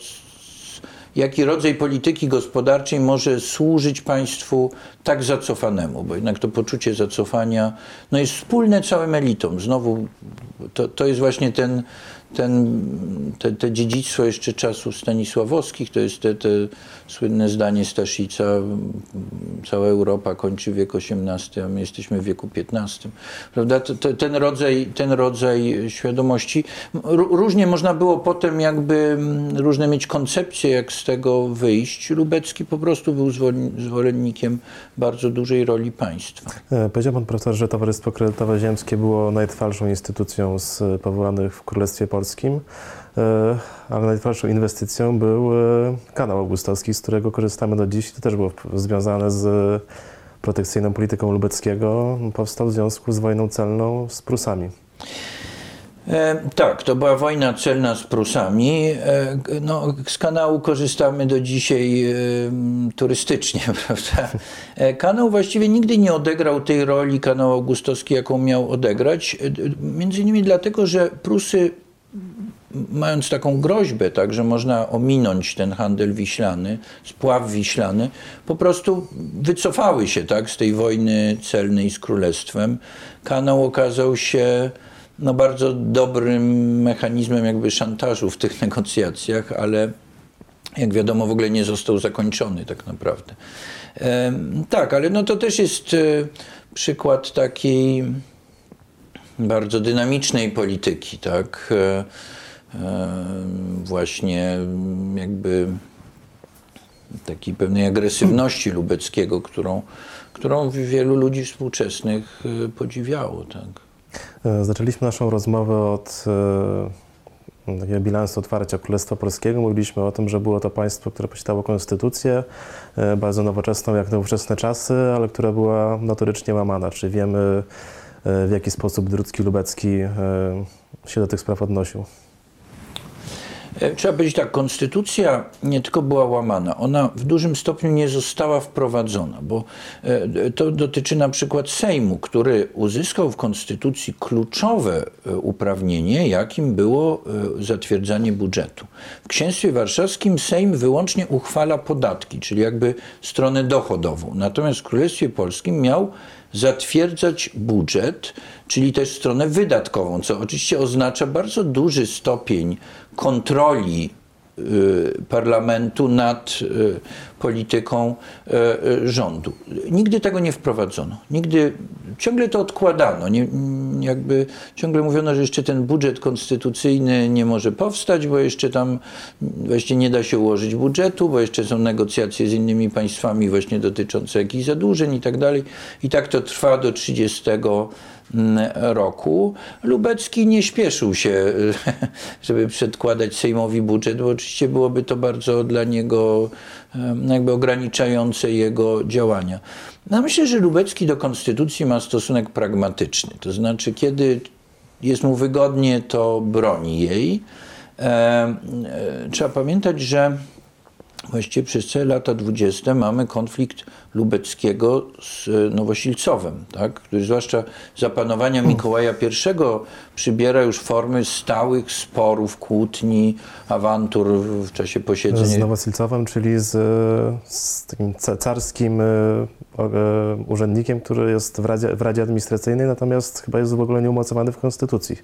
jaki rodzaj polityki gospodarczej może służyć państwu tak zacofanemu, bo jednak to poczucie zacofania no jest wspólne całym elitom. Znowu to, to jest właśnie ten ten, te, te dziedzictwo jeszcze czasów stanisławowskich, to jest te, te słynne zdanie Staszica, cała Europa kończy wiek XVIII, a my jesteśmy w wieku XV. Prawda? ten, rodzaj, ten rodzaj świadomości. Różnie można było potem jakby, różne mieć koncepcje, jak z tego wyjść. Lubecki po prostu był zwolennikiem bardzo dużej roli państwa. E, powiedział pan profesor, że Towarzystwo Kredytowe Ziemskie było najtrwalszą instytucją z powołanych w Królestwie Polskim polskim, e, ale najtrwalszą inwestycją był e, kanał augustowski, z którego korzystamy do dziś. To też było związane z protekcyjną polityką Lubeckiego. Powstał w związku z wojną celną z Prusami. E, tak, to była wojna celna z Prusami. E, no, z kanału korzystamy do dzisiaj e, turystycznie, [LAUGHS] prawda? E, kanał właściwie nigdy nie odegrał tej roli, kanał augustowski, jaką miał odegrać. Między innymi dlatego, że Prusy mając taką groźbę, tak, że można ominąć ten handel wiślany, spław wiślany, po prostu wycofały się tak, z tej wojny celnej z królestwem. Kanał okazał się no, bardzo dobrym mechanizmem jakby szantażu w tych [LAUGHS] negocjacjach, ale jak wiadomo w ogóle nie został zakończony tak naprawdę. E, tak, ale no to też jest e, przykład takiej bardzo dynamicznej polityki, tak? E, e, właśnie jakby takiej pewnej agresywności Lubeckiego, którą, którą wielu ludzi współczesnych e, podziwiało. Tak. Zaczęliśmy naszą rozmowę od takiego bilansu otwarcia Królestwa Polskiego. Mówiliśmy o tym, że było to państwo, które posiadało konstytucję, bardzo nowoczesną jak nowoczesne czasy, ale która była notorycznie łamana. Czy wiemy, w jaki sposób Drucki Lubecki e, się do tych spraw odnosił. E, trzeba powiedzieć tak, konstytucja nie tylko była łamana, ona w dużym stopniu nie została wprowadzona, bo to dotyczy na przykład Sejmu, który uzyskał w konstytucji kluczowe uprawnienie, jakim było zatwierdzanie budżetu. W Księstwie Warszawskim Sejm wyłącznie uchwala podatki, czyli jakby stronę dochodową. Natomiast w Królestwie Polskim miał zatwierdzać budżet, czyli też stronę wydatkową, co oczywiście oznacza bardzo duży stopień kontroli parlamentu nad y, polityką y, y, rządu. Nigdy tego nie wprowadzono. Nigdy, ciągle to odkładano. Nie, jakby ciągle mówiono, że jeszcze ten budżet konstytucyjny nie może powstać, bo jeszcze tam właśnie nie da się ułożyć budżetu, bo jeszcze są negocjacje z innymi państwami właśnie dotyczące jakichś zadłużeń i tak dalej. I tak to trwa do 30 mm, roku. Lubecki nie śpieszył się, [LAUGHS] żeby przedkładać Sejmowi budżet, bo oczywiście byłoby to bardzo dla niego em, jakby ograniczające jego działania. No myślę, że Lubecki do konstytucji ma stosunek pragmatyczny. To znaczy, kiedy jest mu wygodnie, to broni jej. E, trzeba pamiętać, że właściwie przez całe lata 20 mamy konflikt Lubeckiego z e, Nowosilcowem, tak? który zwłaszcza za panowania Mikołaja I przybiera już formy stałych sporów, kłótni, awantur w czasie posiedzeń. Z Nowosilcowem, czyli z, z takim ca- carskim e, e, urzędnikiem, który jest w Radzie, w Radzie Administracyjnej, natomiast chyba jest w ogóle nieumocowany w Konstytucji.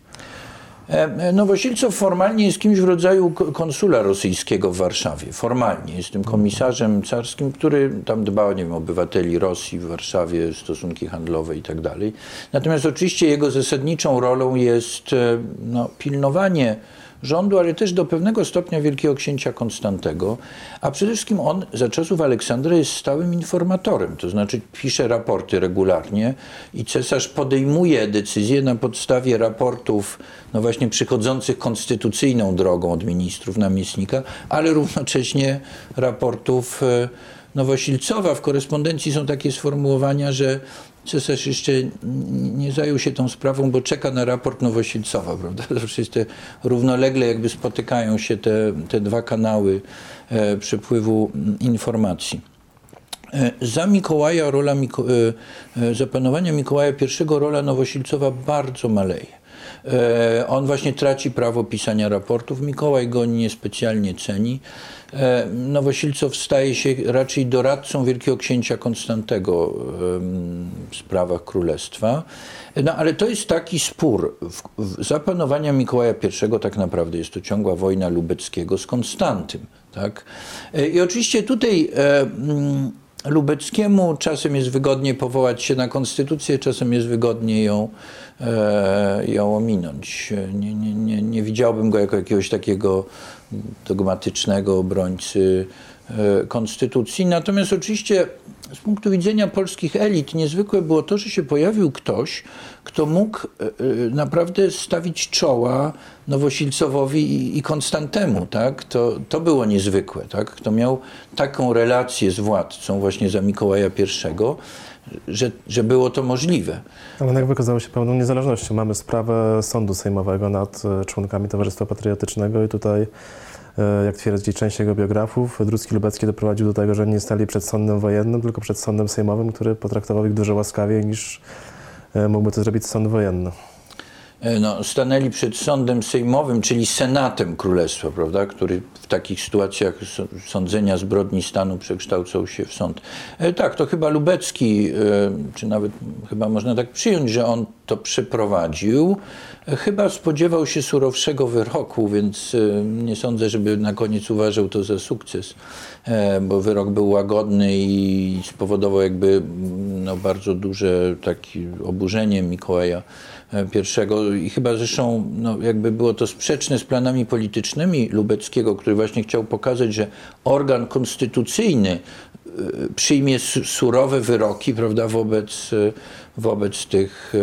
E, Nowosilcow formalnie jest kimś w rodzaju ko- konsula rosyjskiego w Warszawie. Formalnie jest tym komisarzem carskim, który tam dba nie wiem, obywateli Rosji w Warszawie, stosunki handlowe i tak. Natomiast oczywiście jego zasadniczą rolą jest e, no, pilnowanie rządu, ale też do pewnego stopnia Wielkiego Księcia Konstantego, a przede wszystkim on za czasów Aleksandra jest stałym informatorem, to znaczy pisze raporty regularnie i cesarz podejmuje decyzje na podstawie raportów, no właśnie przychodzących konstytucyjną drogą od ministrów, namiestnika, ale równocześnie raportów e, Nowosilcowa. W korespondencji są takie sformułowania, że cesarz jeszcze nie zajął się tą sprawą, bo czeka na raport Nowosilcowa, [LAUGHS] prawda? Zawsze jest te równolegle jakby spotykają się te, te dwa kanały e, przepływu informacji. E, Za Mikołaja rola e, e, za panowania Mikołaja I rola Nowosilcowa bardzo maleje. On właśnie traci prawo pisania raportów. Mikołaj go niespecjalnie ceni. Nowosilcow staje się raczej doradcą Wielkiego Księcia Konstantego w sprawach królestwa. No ale to jest taki spór. Za panowania Mikołaja I tak naprawdę jest to ciągła wojna Lubeckiego z Konstantym. Tak? I oczywiście tutaj Lubeckiemu czasem jest wygodnie powołać się na konstytucję, czasem jest wygodnie ją, e, ją ominąć. Nie, nie, nie, nie widziałbym go jako jakiegoś takiego dogmatycznego obrońcy e, konstytucji. Natomiast oczywiście z punktu widzenia polskich elit niezwykłe było to, że się pojawił ktoś, kto mógł e, e, naprawdę stawić czoła Nowosilcowowi i, Konstantemu. Tak? To, to było niezwykłe. Tak? Kto miał taką relację z władcą właśnie za Mikołaja I, że, że było to możliwe. Ale jak wykazało się pełną niezależnością. Mamy sprawę sądu sejmowego nad e, członkami Towarzystwa Patriotycznego i tutaj, jak twierdzi część jego biografów, Drucki Lubecki doprowadził do tego, że nie stali przed sądem wojennym, tylko przed sądem sejmowym, który potraktował ich dużo łaskawiej niż e, mógłby to zrobić sąd wojenny. E, no, stanęli przed sądem sejmowym, czyli senatem królestwa, prawda, który w takich sytuacjach sądzenia zbrodni stanu przekształcał się w sąd. E, tak, to chyba Lubecki, e, czy nawet chyba można tak przyjąć, że on to przeprowadził. Chyba spodziewał się surowszego wyroku, więc nie sądzę, żeby na koniec uważał to za sukces, bo wyrok był łagodny i spowodował jakby no, bardzo duże takie oburzenie Mikołaja pierwszego i chyba zresztą no, jakby było to sprzeczne z planami politycznymi Lubeckiego, który właśnie chciał pokazać, że organ konstytucyjny y, przyjmie su- surowe wyroki prawda, wobec, y, wobec tych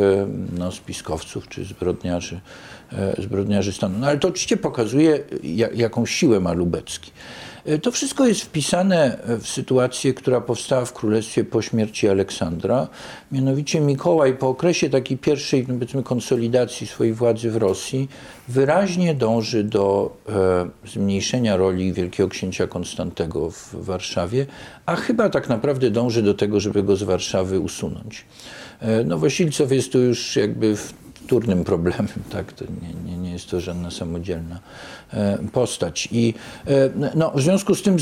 no, spiskowców czy zbrodniarzy, zbrodniarzy stanu. No, ale to oczywiście pokazuje, ja, jaką siłę ma Lubecki. Y, To wszystko jest wpisane w sytuację, która powstała w królestwie po śmierci Aleksandra. Mianowicie Mikołaj po okresie takiej pierwszej no powiedzmy, konsolidacji swojej władzy w Rosji wyraźnie dąży do e, zmniejszenia roli Wielkiego Księcia Konstantego w Warszawie, a chyba tak naprawdę dąży do tego, żeby go z Warszawy usunąć. E, Nowosilcow jest tu już jakby w wtórnym problemem, [LAUGHS] tak? To nie, nie, nie jest to żadna samodzielna e, postać. I e, no, w związku z tym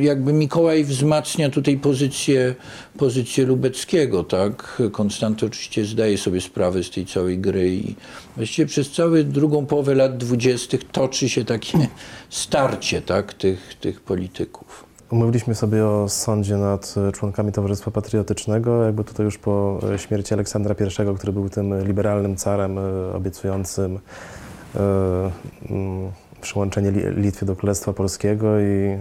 jakby Mikołaj wzmacnia tutaj pozycję, pozycję Lubeckiego, tak? Konstanty oczywiście zdaje sobie sprawę z tej całej gry i właściwie przez całą drugą połowę lat dwudziestych toczy się takie [LAUGHS] starcie, tak? Tych, tych polityków. Mówiliśmy sobie o sądzie nad e, członkami Towarzystwa Patriotycznego, jakby tutaj już po e, śmierci Aleksandra I, który był tym liberalnym carem e, obiecującym mm, przyłączenie Li- Litwy do Królestwa Polskiego i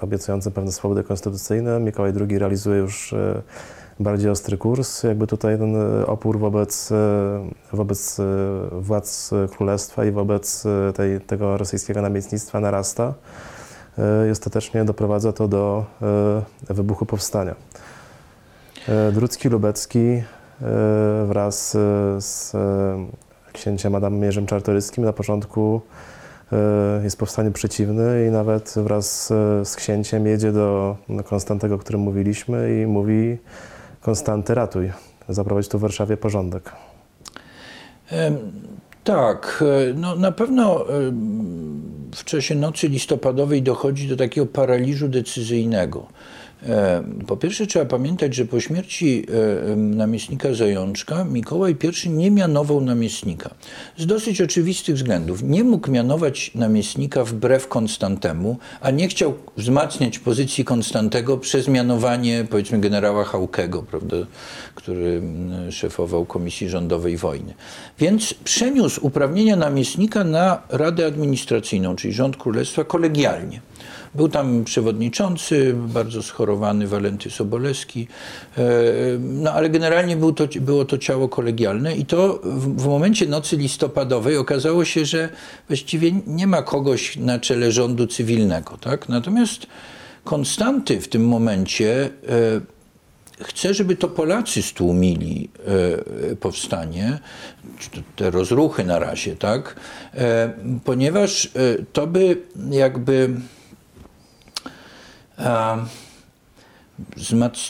obiecującym pewne swobody konstytucyjne. Mikołaj II realizuje już bardziej ostry kurs. Jakby tutaj ten opór wobec, wobec władz królestwa i wobec tej, tego rosyjskiego namiestnictwa narasta i ostatecznie doprowadza to do e, wybuchu powstania. E, Drucki Lubecki e, wraz e, z e, księciem Adamem Jerzym Czartoryskim na początku e, jest powstaniu przeciwny i nawet wraz e, z księciem jedzie do do Konstantego, o którym mówiliśmy i mówi Konstanty ratuj, zaprowadź tu w Warszawie porządek. Tak, e, no na pewno em, w czasie nocy listopadowej dochodzi do takiego paraliżu decyzyjnego. E, Po pierwsze trzeba pamiętać, że po śmierci e, namiestnika Zajączka Mikołaj I nie mianował namiestnika. Z dosyć oczywistych względów. Nie mógł mianować namiestnika wbrew Konstantemu, a nie chciał wzmacniać pozycji Konstantego przez mianowanie powiedzmy generała Hałkego, prawda, który szefował Komisji Rządowej Wojny. Więc przeniósł uprawnienia namiestnika na Radę Administracyjną, czyli rząd królestwa kolegialnie. Był tam przewodniczący, bardzo schorowany Walenty Sobolewski, e, no ale generalnie był to, było to ciało kolegialne i to w, w momencie nocy listopadowej okazało się, że właściwie nie ma kogoś na czele rządu cywilnego. Tak? Natomiast Konstanty w tym momencie e, chce, żeby to Polacy stłumili e, powstanie, te rozruchy na razie, tak? Ponieważ to by jakby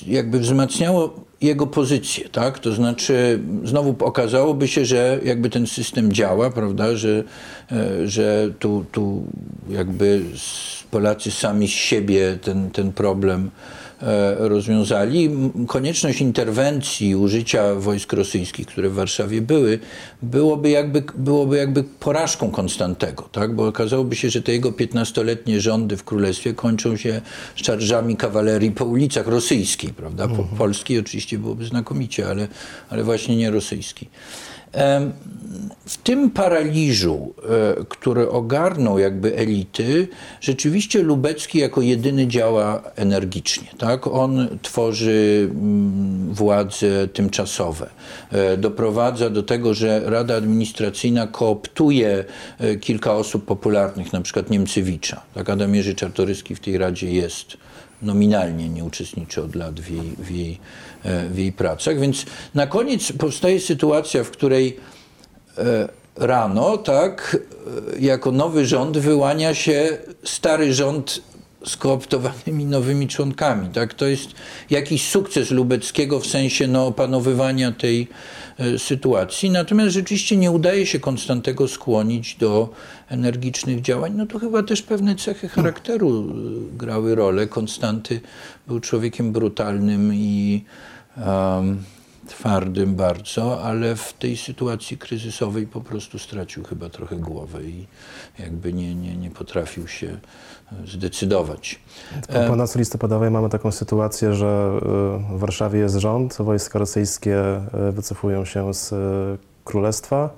jakby wzmacniało jego pozycję, tak? To znaczy znowu okazałoby się, że jakby ten system działa, prawda, że, e, że tu, tu jakby Polacy sami z siebie ten, ten problem rozwiązali. M- Konieczność interwencji, użycia wojsk rosyjskich, które w Warszawie były, byłoby jakby, byłoby jakby porażką Konstantego, tak? bo okazałoby się, że te jego 15-letnie rządy w królestwie kończą się szarżami kawalerii po ulicach rosyjskiej, prawda? Po, polskiej oczywiście byłoby znakomicie, ale, ale właśnie nie rosyjskiej. W tym paraliżu, e, który ogarnął jakby elity, rzeczywiście Lubecki jako jedyny działa energicznie. Tak? On tworzy mm, władze tymczasowe. E, Doprowadza do tego, że Rada Administracyjna kooptuje e, kilka osób popularnych, na przykład Niemcewicza. Tak? Adam Jerzy Czartoryski w tej radzie jest nominalnie nie uczestniczy od lat w jej, w, jej, w jej pracach. Więc na koniec powstaje sytuacja, w której e, rano, tak, e, jako nowy rząd wyłania się stary rząd z kooptowanymi nowymi członkami. Tak? To jest jakiś sukces Lubeckiego w sensie no, opanowywania tej e, sytuacji. Natomiast rzeczywiście nie udaje się Konstantego skłonić do energicznych działań. No to chyba też pewne cechy charakteru grały rolę. Konstanty był człowiekiem brutalnym i em, twardym bardzo, ale w tej sytuacji kryzysowej po prostu stracił chyba trochę głowę i jakby nie, nie, nie potrafił się e, zdecydować. Po, nocy listopadowej mamy taką sytuację, że y, w Warszawie jest rząd, wojska rosyjskie y, wycofują się z królestwa.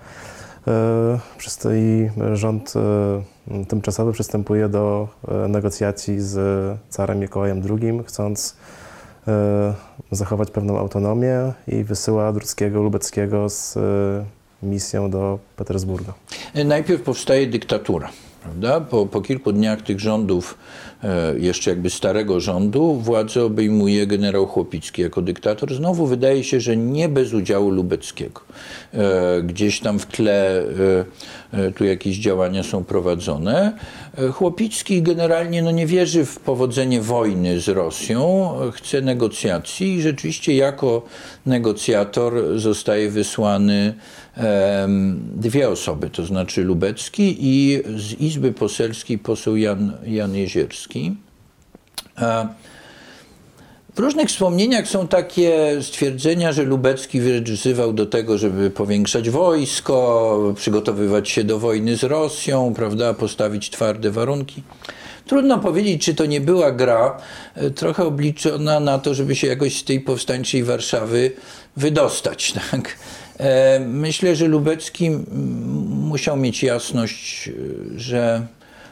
Przez to i rząd tymczasowy przystępuje do negocjacji z carem Mikołajem II, chcąc zachować pewną autonomię i wysyła Druckiego Lubeckiego z y, misją do Petersburga. Najpierw powstaje dyktatura. Prawda? Po, po kilku dniach tych rządów e, jeszcze jakby starego rządu władzę obejmuje generał Chłopicki jako dyktator. Znowu wydaje się, że nie bez udziału Lubeckiego. E, Gdzieś tam w tle e, tu jakieś działania są prowadzone. Chłopicki generalnie no, nie wierzy w powodzenie wojny z Rosją, chce negocjacji i rzeczywiście jako negocjator zostaje wysłany dwie osoby, to znaczy Lubecki i z Izby Poselskiej poseł Jan, Jan Jezierski. W różnych wspomnieniach są takie stwierdzenia, że Lubecki wzywał do tego, żeby powiększać wojsko, przygotowywać się do wojny z Rosją, prawda, postawić twarde warunki. Trudno powiedzieć, czy to nie była gra e, trochę obliczona na to, żeby się jakoś z tej powstańczej Warszawy wydostać. [LAUGHS] Tak? E, Myślę, że Lubecki musiał mieć jasność, e, że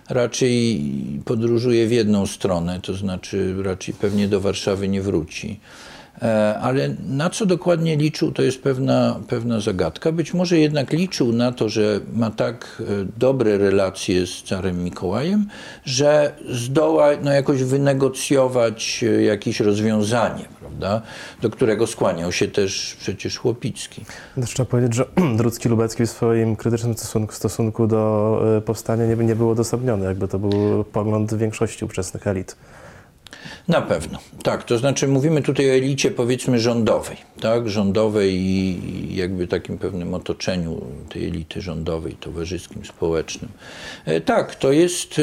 raczej podróżuje w jedną stronę, to znaczy raczej pewnie do Warszawy nie wróci. E, Ale na co dokładnie liczył, to jest pewna, pewna zagadka. Być może jednak liczył na to, że ma tak e, dobre relacje z carem Mikołajem, że zdoła no, jakoś wynegocjować e, jakieś rozwiązanie, prawda, do którego skłaniał się też przecież Chłopicki. Trzeba powiedzieć, że [CLEARS THROAT] Drucki Lubecki w swoim krytycznym stosunku, stosunku do powstania nie, nie był odosobniony, jakby to był pogląd większości ówczesnych elit. Na pewno, tak. To znaczy mówimy tutaj o elicie powiedzmy rządowej, tak? Rządowej i jakby takim pewnym otoczeniu tej elity rządowej, towarzyskim, społecznym. E, Tak, to jest e,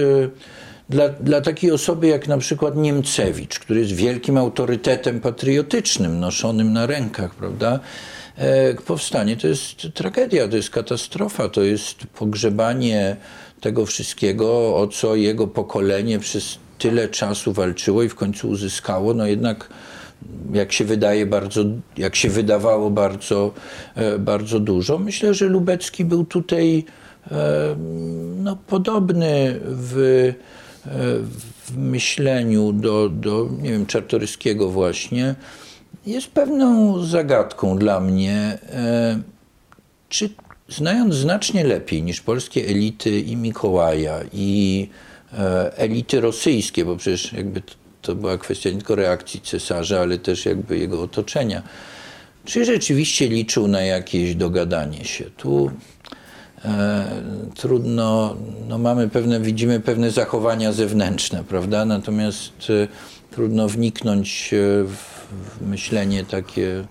dla, dla takiej osoby jak na przykład Niemcewicz, który jest wielkim autorytetem patriotycznym, noszonym na rękach, prawda? E, Powstanie to jest tragedia, to jest katastrofa, to jest pogrzebanie tego wszystkiego, o co jego pokolenie przez tyle czasu walczyło i w końcu uzyskało, no jednak jak się wydaje bardzo, jak się wydawało bardzo, e, bardzo dużo. Myślę, że Lubecki był tutaj e, no, podobny w, e, w myśleniu do, do, nie wiem, Czartoryskiego właśnie. Jest pewną zagadką dla mnie, czy znając znacznie lepiej niż polskie elity i Mikołaja, i elity rosyjskie, bo przecież jakby to, była kwestia nie tylko reakcji cesarza, ale też jakby jego otoczenia, czy rzeczywiście liczył na jakieś dogadanie się? Tu e, trudno, no mamy pewne, widzimy pewne zachowania zewnętrzne, prawda? Natomiast e, trudno wniknąć e, w, w myślenie takie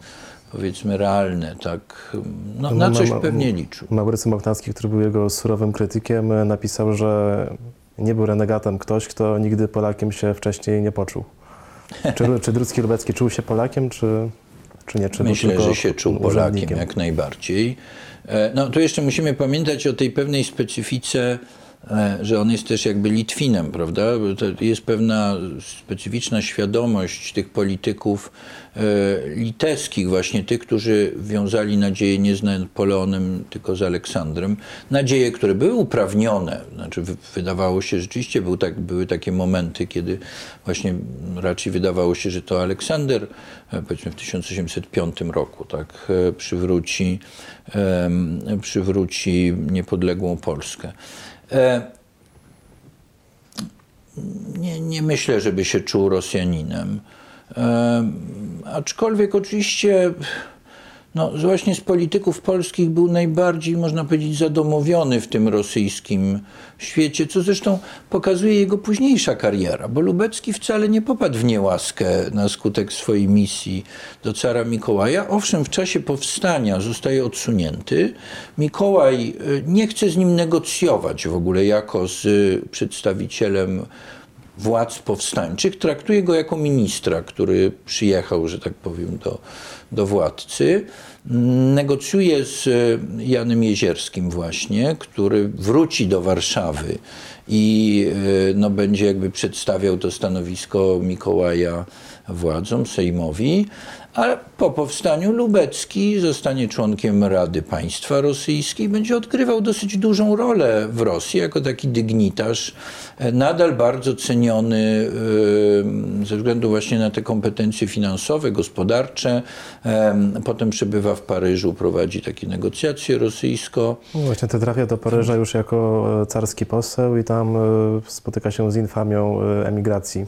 powiedzmy realne, tak? No, na ma- coś ma- pewnie liczył. Maurycy Mochnacki, który był jego surowym krytykiem, e, napisał, że nie był renegatem ktoś, kto nigdy Polakiem się wcześniej nie poczuł. Czy, [LAUGHS] czy Drucki Lubecki czuł się Polakiem, czy, czy nie? Czy Myślę, że się czuł Polakiem jak najbardziej. E, No tu jeszcze musimy pamiętać o tej pewnej specyfice, że on jest też jakby Litwinem, prawda? To jest pewna specyficzna świadomość tych polityków e, litewskich, właśnie tych, którzy wiązali nadzieję nie z Napoleonem, tylko z Aleksandrem. Nadzieje, które były uprawnione, znaczy wy- wydawało się, rzeczywiście był tak, były takie momenty, kiedy właśnie raczej wydawało się, że to Aleksander, e, powiedzmy w 1805 roku, tak, e, przywróci, przywróci niepodległą Polskę. E, nie, nie myślę, żeby się czuł Rosjaninem. Em, aczkolwiek oczywiście no, właśnie z polityków polskich był najbardziej, można powiedzieć, zadomowiony w tym rosyjskim świecie, co zresztą pokazuje jego późniejsza kariera, bo Lubecki wcale nie popadł w niełaskę na skutek swojej misji do cara Mikołaja. Owszem, w czasie powstania zostaje odsunięty. Mikołaj y, nie chce z nim negocjować w ogóle jako z y, przedstawicielem władz powstańczych, traktuje go jako ministra, który przyjechał, że tak powiem, do, do władcy. Negocjuje z e, Janem Jezierskim właśnie, który wróci do Warszawy i e, no, będzie jakby przedstawiał to stanowisko Mikołaja władzom, Sejmowi, a po powstaniu Lubecki zostanie członkiem Rady Państwa Rosyjskiej będzie odgrywał dosyć dużą rolę w Rosji jako taki dygnitarz, e, nadal bardzo ceniony e, ze względu właśnie na te kompetencje finansowe, gospodarcze. E, Potem przebywa w Paryżu, prowadzi takie negocjacje rosyjsko. No Właśnie to trafia do Paryża już jako carski poseł i tam spotyka się z infamią emigracji.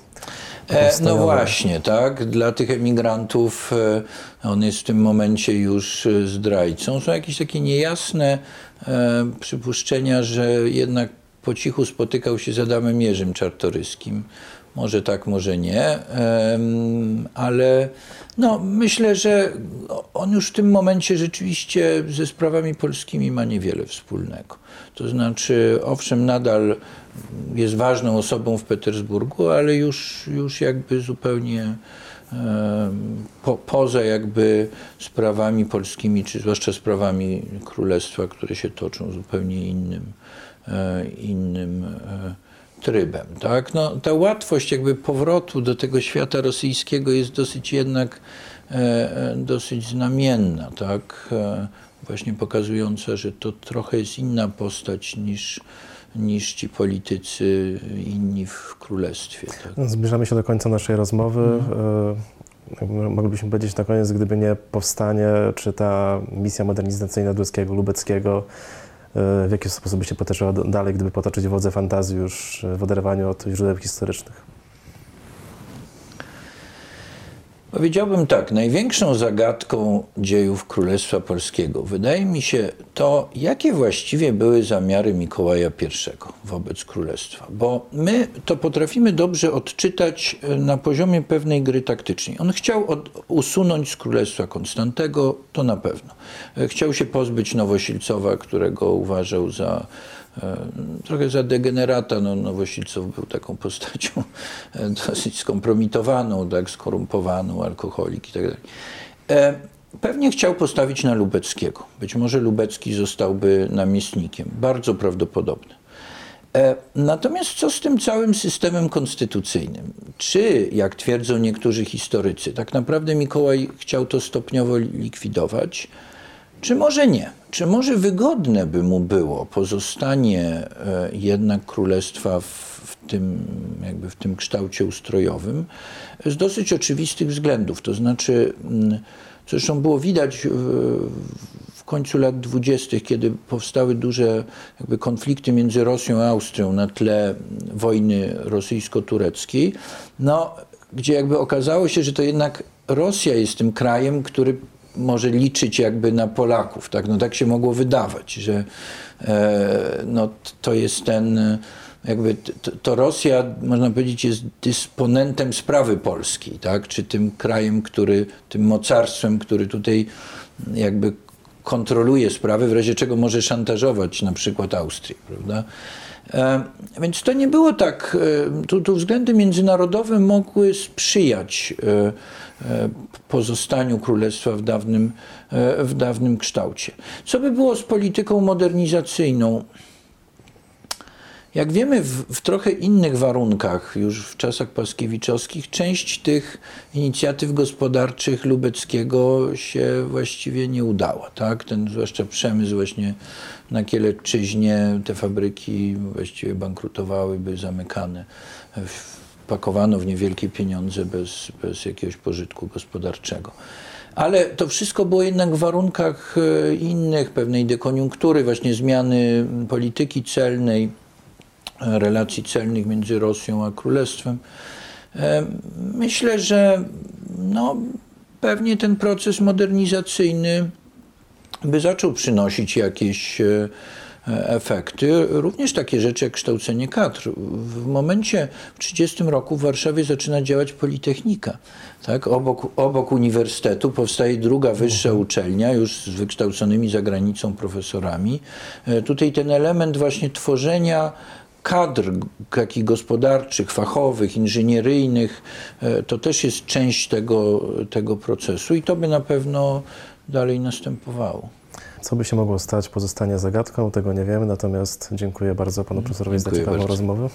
E, no właśnie, tak. Dla tych emigrantów e, on jest w tym momencie już e, zdrajcą. Są jakieś takie niejasne przypuszczenia, że jednak po cichu spotykał się z Adamem Jerzym Czartoryskim. Może tak, może nie, ale no, myślę, że on już w tym momencie rzeczywiście ze sprawami polskimi ma niewiele wspólnego. To znaczy, owszem, nadal jest ważną osobą w Petersburgu, ale już, już jakby zupełnie em, po, poza jakby sprawami polskimi, czy zwłaszcza sprawami królestwa, które się toczą zupełnie innym, e, innym e, trybem. Tak? No, ta łatwość jakby powrotu do tego świata rosyjskiego jest dosyć jednak e, e, dosyć znamienna, tak? E, właśnie pokazująca, że to trochę jest inna postać niż, niż ci politycy inni w królestwie. Tak? No, Zbliżamy się do końca naszej rozmowy. E, Moglibyśmy powiedzieć na koniec, gdyby nie powstanie, czy ta misja modernizacyjna Dulskiego, Lubeckiego, e, w jaki sposób by się potoczyła dalej, gdyby potoczyć wodze fantazji już w oderwaniu od źródeł historycznych? Powiedziałbym tak, największą zagadką dziejów Królestwa Polskiego wydaje mi się to, jakie właściwie były zamiary Mikołaja I wobec Królestwa. Bo my to potrafimy dobrze odczytać e, na poziomie pewnej gry taktycznej. On chciał od, usunąć z Królestwa Konstantego, to na pewno. E, Chciał się pozbyć Nowosilcowa, którego uważał za trochę za degenerata. No, Nowosilcow był taką postacią e, dosyć skompromitowaną, tak, skorumpowaną, alkoholik i tak dalej. E, Pewnie chciał postawić na Lubeckiego. Być może Lubecki zostałby namiestnikiem. Bardzo prawdopodobne. E, Natomiast co z tym całym systemem konstytucyjnym? Czy, jak twierdzą niektórzy historycy, tak naprawdę Mikołaj chciał to stopniowo likwidować? Czy może nie? Czy może wygodne by mu było pozostanie e, jednak królestwa w, w, tym, jakby w tym kształcie ustrojowym z dosyć oczywistych względów? To znaczy, mm, zresztą było widać w, w końcu lat dwudziestych, kiedy powstały duże jakby konflikty między Rosją a Austrią na tle wojny rosyjsko-tureckiej, no, gdzie jakby okazało się, że to jednak Rosja jest tym krajem, który może liczyć jakby na Polaków. Tak, no, tak się mogło wydawać, że e, no, to jest ten, jakby t- t- to Rosja, można powiedzieć, jest dysponentem sprawy polskiej, tak, czy tym krajem, który, tym mocarstwem, który tutaj jakby kontroluje sprawy, w razie czego może szantażować na przykład Austrię, prawda? E, Więc to nie było tak, e, tu, tu względy międzynarodowe mogły sprzyjać e, pozostaniu królestwa w dawnym, w dawnym kształcie. Co by było z polityką modernizacyjną? Jak wiemy, w, w trochę innych warunkach, już w czasach paskiewiczowskich, część tych inicjatyw gospodarczych Lubeckiego się właściwie nie udała. Tak? Ten, zwłaszcza przemysł właśnie na Kielecczyźnie, te fabryki właściwie bankrutowały, były zamykane. Wpakowano w niewielkie pieniądze bez, bez jakiegoś pożytku gospodarczego. Ale to wszystko było jednak w warunkach e, innych, pewnej dekoniunktury, właśnie zmiany polityki celnej, relacji celnych między Rosją a Królestwem. E, Myślę, że no, pewnie ten proces modernizacyjny by zaczął przynosić jakieś e, efekty, również takie rzeczy jak kształcenie kadr. W momencie, w 30 roku w Warszawie zaczyna działać Politechnika. Tak? Obok, obok uniwersytetu powstaje druga wyższa uczelnia, już z wykształconymi za granicą profesorami. E, Tutaj ten element właśnie tworzenia kadr takich gospodarczych, fachowych, inżynieryjnych, e, to też jest część tego, tego procesu i to by na pewno dalej następowało. Co by się mogło stać, pozostanie zagadką, tego nie wiemy, natomiast dziękuję bardzo panu profesorowi za Dziękuję ciekawą bardzo. rozmowę.